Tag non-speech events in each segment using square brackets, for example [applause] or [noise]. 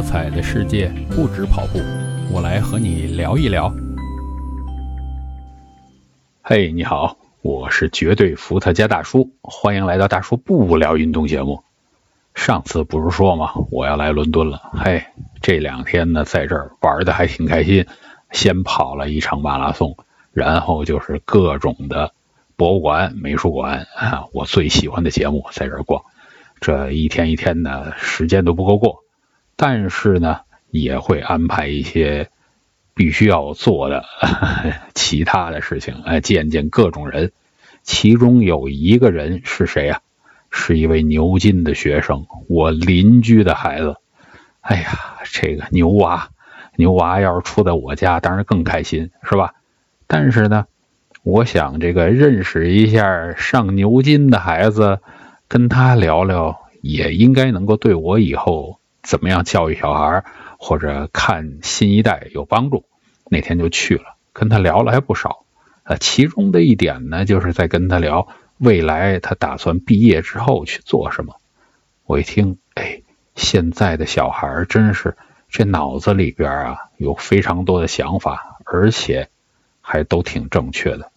多彩的世界不止跑步，我来和你聊一聊。嘿，你好，我是绝对伏特加大叔，欢迎来到大叔不无聊运动节目。上次不是说吗？我要来伦敦了。嘿，这两天呢，在这儿玩的还挺开心，先跑了一场马拉松，然后就是各种的博物馆、美术馆啊，我最喜欢的节目在这儿逛。这一天一天的时间都不够过，但是呢，也会安排一些必须要做的 [laughs] 其他的事情，哎，见见各种人。其中有一个人是谁呀？是一位牛津的学生，我邻居的孩子。哎呀，这个牛娃，牛娃要是出在我家，当然更开心，是吧？但是呢，我想这个认识一下上牛津的孩子。跟他聊聊，也应该能够对我以后怎么样教育小孩或者看新一代有帮助。那天就去了，跟他聊了还不少。呃，其中的一点呢，就是在跟他聊未来他打算毕业之后去做什么。我一听，哎，现在的小孩真是这脑子里边啊有非常多的想法，而且还都挺正确的。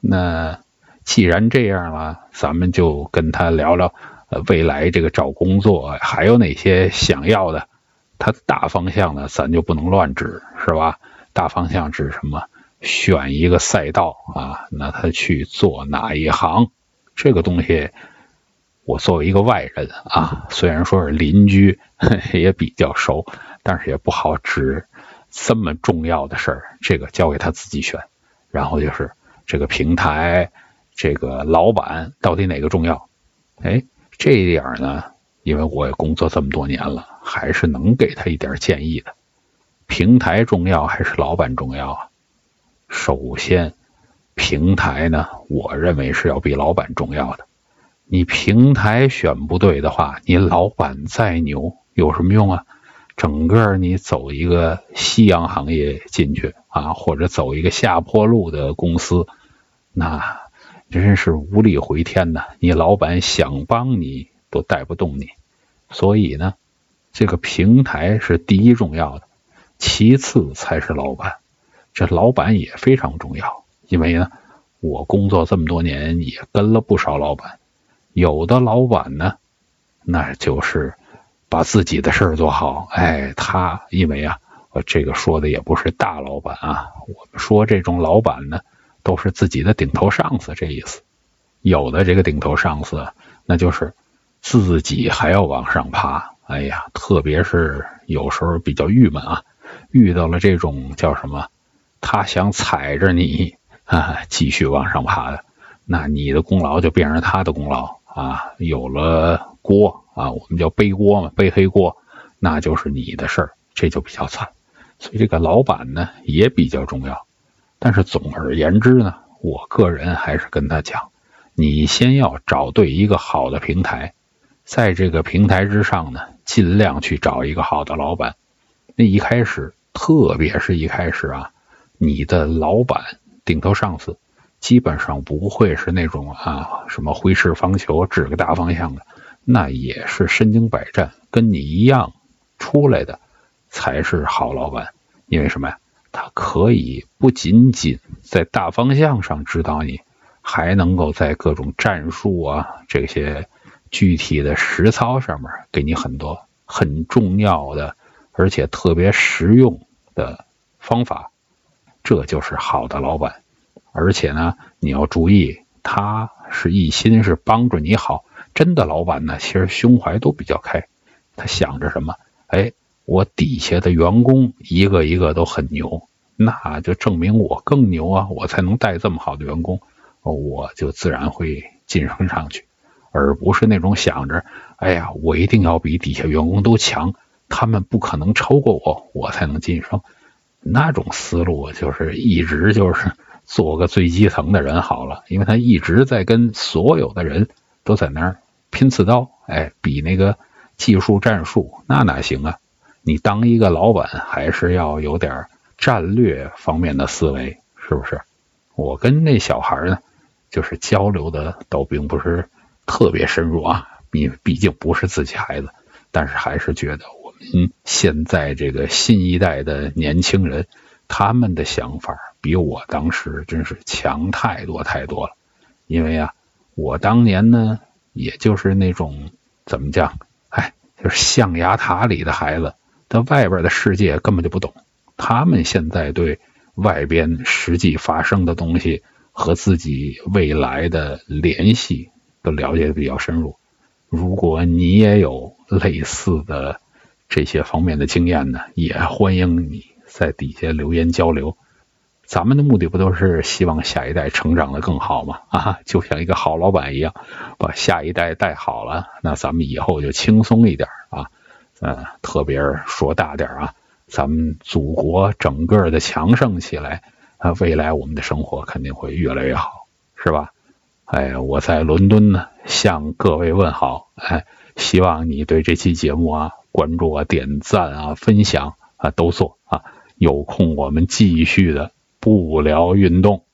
那。既然这样了，咱们就跟他聊聊，未来这个找工作还有哪些想要的？他大方向呢，咱就不能乱指，是吧？大方向指什么？选一个赛道啊，那他去做哪一行？这个东西，我作为一个外人啊，虽然说是邻居，也比较熟，但是也不好指这么重要的事儿。这个交给他自己选。然后就是这个平台。这个老板到底哪个重要？哎，这一点呢，因为我也工作这么多年了，还是能给他一点建议的。平台重要还是老板重要啊？首先，平台呢，我认为是要比老板重要的。你平台选不对的话，你老板再牛有什么用啊？整个你走一个夕阳行业进去啊，或者走一个下坡路的公司，那。真是无力回天呐！你老板想帮你都带不动你，所以呢，这个平台是第一重要的，其次才是老板。这老板也非常重要，因为呢，我工作这么多年也跟了不少老板，有的老板呢，那就是把自己的事儿做好。哎，他因为啊，这个说的也不是大老板啊，我们说这种老板呢。都是自己的顶头上司这意思，有的这个顶头上司，那就是自己还要往上爬。哎呀，特别是有时候比较郁闷啊，遇到了这种叫什么，他想踩着你啊继续往上爬的，那你的功劳就变成他的功劳啊，有了锅啊，我们叫背锅嘛，背黑锅，那就是你的事儿，这就比较惨。所以这个老板呢也比较重要。但是总而言之呢，我个人还是跟他讲，你先要找对一个好的平台，在这个平台之上呢，尽量去找一个好的老板。那一开始，特别是一开始啊，你的老板顶头上司基本上不会是那种啊什么挥斥方遒、指个大方向的，那也是身经百战，跟你一样出来的才是好老板。因为什么呀？他可以不仅仅在大方向上指导你，还能够在各种战术啊这些具体的实操上面给你很多很重要的，而且特别实用的方法。这就是好的老板。而且呢，你要注意，他是一心是帮助你好。真的老板呢，其实胸怀都比较开。他想着什么？哎。我底下的员工一个一个都很牛，那就证明我更牛啊！我才能带这么好的员工，我就自然会晋升上去，而不是那种想着，哎呀，我一定要比底下员工都强，他们不可能超过我，我才能晋升。那种思路就是一直就是做个最基层的人好了，因为他一直在跟所有的人都在那儿拼刺刀，哎，比那个技术战术，那哪行啊？你当一个老板，还是要有点战略方面的思维，是不是？我跟那小孩呢，就是交流的倒并不是特别深入啊，毕毕竟不是自己孩子，但是还是觉得我们现在这个新一代的年轻人，他们的想法比我当时真是强太多太多了。因为啊，我当年呢，也就是那种怎么讲，哎，就是象牙塔里的孩子，那外边的世界根本就不懂。他们现在对外边实际发生的东西和自己未来的联系都了解的比较深入。如果你也有类似的这些方面的经验呢，也欢迎你在底下留言交流。咱们的目的不都是希望下一代成长的更好吗？[laughs] 啊，就像一个好老板一样，把下一代带好了，那咱们以后就轻松一点啊。嗯，特别说大点啊，咱们祖国整个的强盛起来，啊，未来我们的生活肯定会越来越好，是吧？哎，我在伦敦呢，向各位问好。哎，希望你对这期节目啊，关注啊、点赞啊、分享啊都做啊。有空我们继续的不聊运动。